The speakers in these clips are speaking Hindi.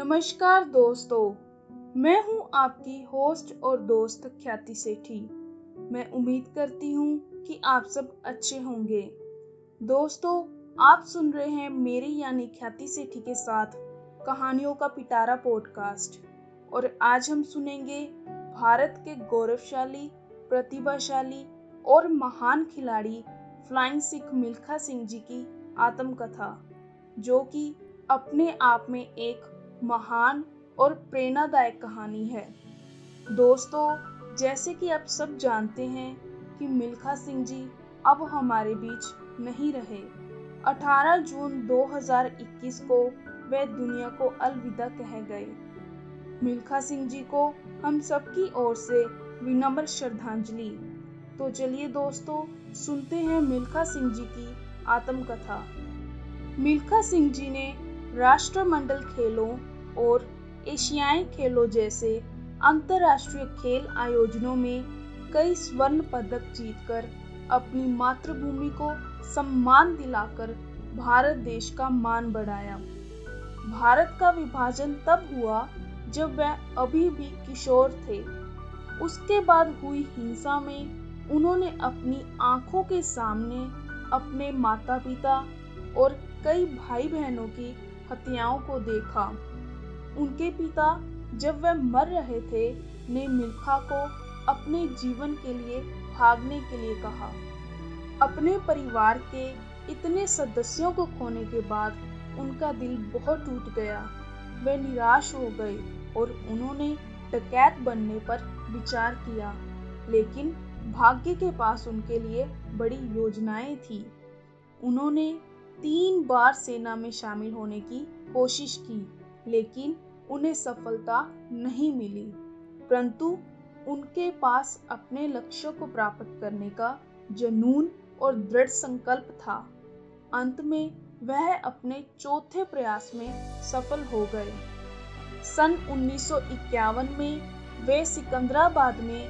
नमस्कार दोस्तों, मैं हूँ आपकी होस्ट और दोस्त ख्याति सेठी। मैं उम्मीद करती हूँ कि आप सब अच्छे होंगे। दोस्तों, आप सुन रहे हैं मेरी यानी ख्याति सेठी के साथ कहानियों का पिटारा पॉडकास्ट और आज हम सुनेंगे भारत के गौरवशाली, प्रतिभाशाली और महान खिलाड़ी फ्लाइंग सिख मिल्खा सिंह जी की आत्मकथा, जो कि अपने आप में एक महान और प्रेरणादायक कहानी है। दोस्तों, जैसे कि आप सब जानते हैं कि मिल्खा सिंह जी अब हमारे बीच नहीं रहे। 18 जून 2021 को वे दुनिया को अलविदा कह गए। मिल्खा सिंह जी को हम सबकी ओर से विनम्र श्रद्धांजलि। तो चलिए दोस्तों, सुनते हैं मिल्खा सिंह जी की आत्मकथा। मिल्खा सिंह जी ने राष्ट्रमंडल खेलों और एशियाई खेलों जैसे अंतर्राष्ट्रीय खेल आयोजनों में कई स्वर्ण पदक जीतकर अपनी मातृभूमि को सम्मान दिलाकर भारत देश का मान बढ़ाया। भारत का विभाजन तब हुआ जब वह अभी भी किशोर थे। उसके बाद हुई हिंसा में उन्होंने अपनी आँखों के सामने अपने माता पिता और कई भाई बहनों की हत्याओं को देखा। उनके पिता जब वह मर रहे थे, ने मिल्खा को अपने जीवन के लिए भागने के लिए कहा। अपने परिवार के इतने सदस्यों को खोने के बाद उनका दिल बहुत टूट गया। वे निराश हो गए और उन्होंने डकैत बनने पर विचार किया। लेकिन भाग्य के पास उनके लिए बड़ी योजनाएँ थी। उन्होंने तीन बार सेना में शामिल होने की कोशिश की। लेकिन उन्हें सफलता नहीं मिली। परंतु उनके पास अपने लक्ष्य को प्राप्त करने का जुनून और दृढ़ संकल्प था। अंत में वह अपने चौथे प्रयास में सफल हो गए। सन 1951 में वे सिकंदराबाद में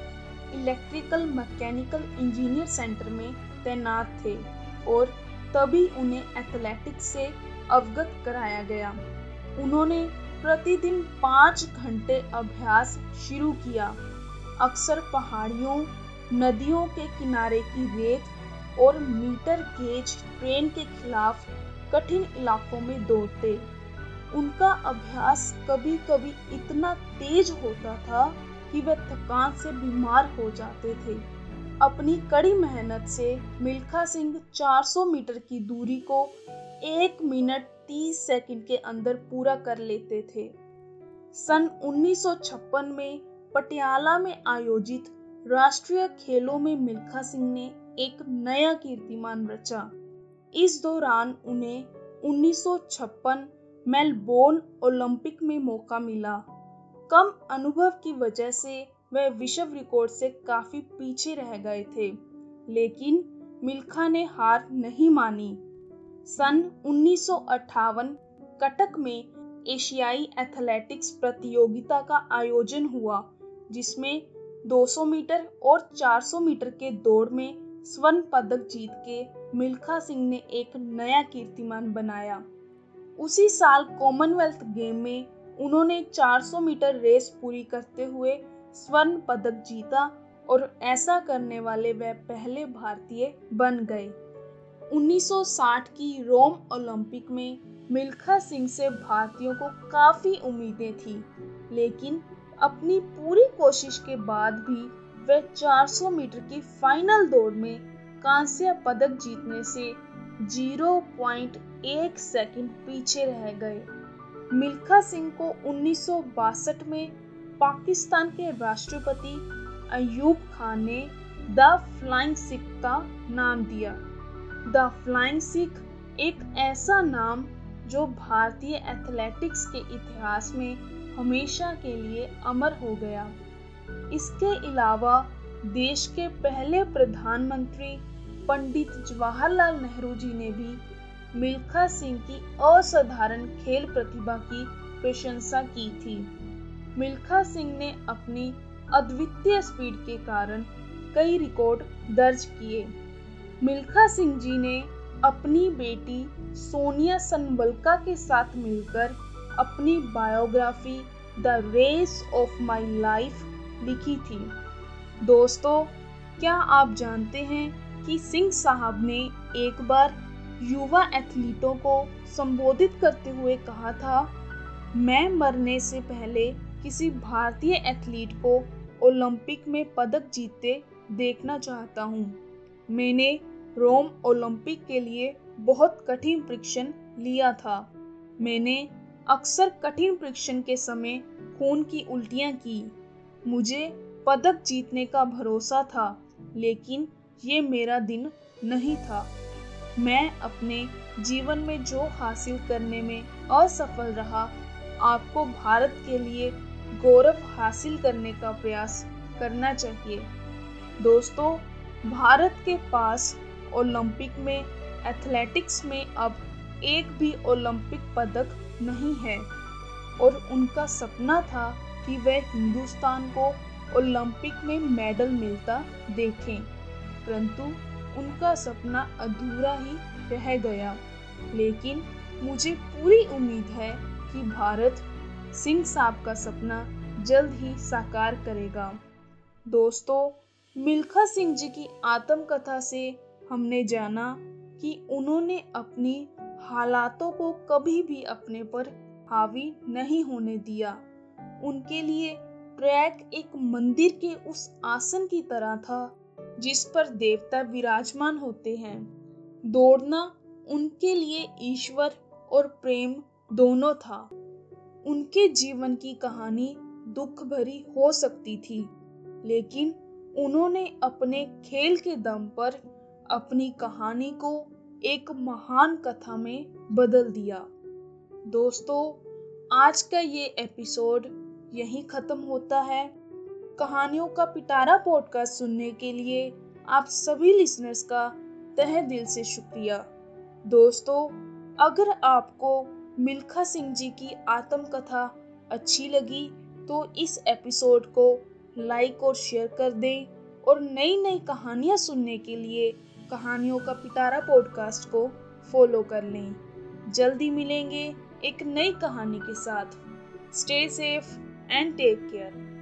इलेक्ट्रिकल मैकेनिकल इंजीनियर सेंटर में तैनात थे और तभी उन्हें एथलेटिक्स से अवगत कराया गया। उन्होंने प्रतिदिन पाँच घंटे अभ्यास शुरू किया। अक्सर पहाड़ियों, नदियों के किनारे की रेत और मीटर गेज ट्रेन के खिलाफ कठिन इलाकों में दौड़ते। उनका अभ्यास कभी कभी इतना तेज होता था कि वे थकान से बीमार हो जाते थे। अपनी कड़ी मेहनत से मिल्खा सिंह 400 मीटर की दूरी को एक मिनट 30 सेकंड के अंदर पूरा कर लेते थे। सन 1956 में पटियाला में आयोजित राष्ट्रीय खेलों में मिल्खा सिंह ने एक नया कीर्तिमान रचा। इस दौरान उन्हें 1956 मेलबोर्न ओलंपिक में मौका मिला। कम अनुभव की वजह से वह विश्व रिकॉर्ड से काफ़ी पीछे रह गए थे, लेकिन मिल्खा ने हार नहीं मानी। सन उन्नीस कटक में एशियाई एथलेटिक्स प्रतियोगिता का आयोजन हुआ, जिसमें 200 मीटर और 400 मीटर के दौड़ में स्वर्ण पदक जीत के मिल्खा सिंह ने एक नया कीर्तिमान बनाया। उसी साल कॉमनवेल्थ गेम में उन्होंने 400 मीटर रेस पूरी करते हुए स्वर्ण पदक जीता और ऐसा करने वाले वह पहले भारतीय बन गए। 1960 की रोम ओलंपिक में मिल्खा सिंह से भारतीयों को काफ़ी उम्मीदें थी, लेकिन अपनी पूरी कोशिश के बाद भी वह 400 मीटर की फाइनल दौड़ में कांस्य पदक जीतने से 0.1 सेकंड पीछे रह गए। मिल्खा सिंह को उन्नीस सौ बासठ में पाकिस्तान के राष्ट्रपति अयूब खान ने द फ्लाइंग सिख का नाम दिया। द फ्लाइंग सिख, एक ऐसा नाम जो भारतीय एथलेटिक्स के इतिहास में हमेशा के लिए अमर हो गया। इसके अलावा देश के पहले प्रधानमंत्री पंडित जवाहरलाल नेहरू जी ने भी मिल्खा सिंह की असाधारण खेल प्रतिभा की प्रशंसा की थी। मिल्खा सिंह ने अपनी अद्वितीय स्पीड के कारण कई रिकॉर्ड दर्ज किए। मिल्खा सिंह जी ने अपनी बेटी सोनिया सनबलका के साथ मिलकर अपनी biography the race of my life लिखी थी। दोस्तों, क्या आप जानते हैं कि सिंह साहब ने एक बार युवा एथलीटों को संबोधित करते हुए कहा था, मैं मरने से पहले किसी भारतीय एथलीट को ओलंपिक में पदक जीतते देखना चाहता हूँ। मैंने रोम ओलंपिक के लिए बहुत कठिन परीक्षण लिया था। मैंने अक्सर कठिन परीक्षण के समय खून की उल्टियाँ की। मुझे पदक जीतने का भरोसा था, लेकिन ये मेरा दिन नहीं था। मैं अपने जीवन में जो हासिल करने में असफल रहा, आपको भारत के लिए गौरव हासिल करने का प्रयास करना चाहिए। दोस्तों, भारत के पास ओलंपिक में एथलेटिक्स में अब एक भी ओलंपिक पदक नहीं है। और उनका सपना था कि वह हिंदुस्तान को ओलंपिक में मेडल मिलता देखें, परंतु उनका सपना अधूरा ही रह गया। लेकिन मुझे पूरी उम्मीद है कि भारत सिंह साहब का सपना जल्द ही साकार करेगा। दोस्तों, मिल्खा सिंह जी की आत्मकथा से हमने जाना कि उन्होंने अपनी हालातों को कभी भी अपने पर हावी नहीं होने दिया। उनके लिए ट्रैक एक मंदिर के उस आसन की तरह था, जिस पर देवता विराजमान होते हैं। दौड़ना उनके लिए ईश्वर और प्रेम दोनों था। उनके जीवन की कहानी दुख भरी हो सकती थी, लेकिन उन्होंने अपने खेल के दम पर अपनी कहानी को एक महान कथा में बदल दिया। दोस्तों, आज का ये एपिसोड यहीं ख़त्म होता है। कहानियों का पिटारा पॉडकास्ट सुनने के लिए आप सभी लिसनर्स का तह दिल से शुक्रिया। दोस्तों, अगर आपको मिल्खा सिंह जी की आत्मकथा अच्छी लगी तो इस एपिसोड को लाइक और शेयर कर दें और नई नई कहानियाँ सुनने के लिए कहानियों का पिटारा पॉडकास्ट को फॉलो कर लें। जल्दी मिलेंगे एक नई कहानी के साथ। Stay safe and take care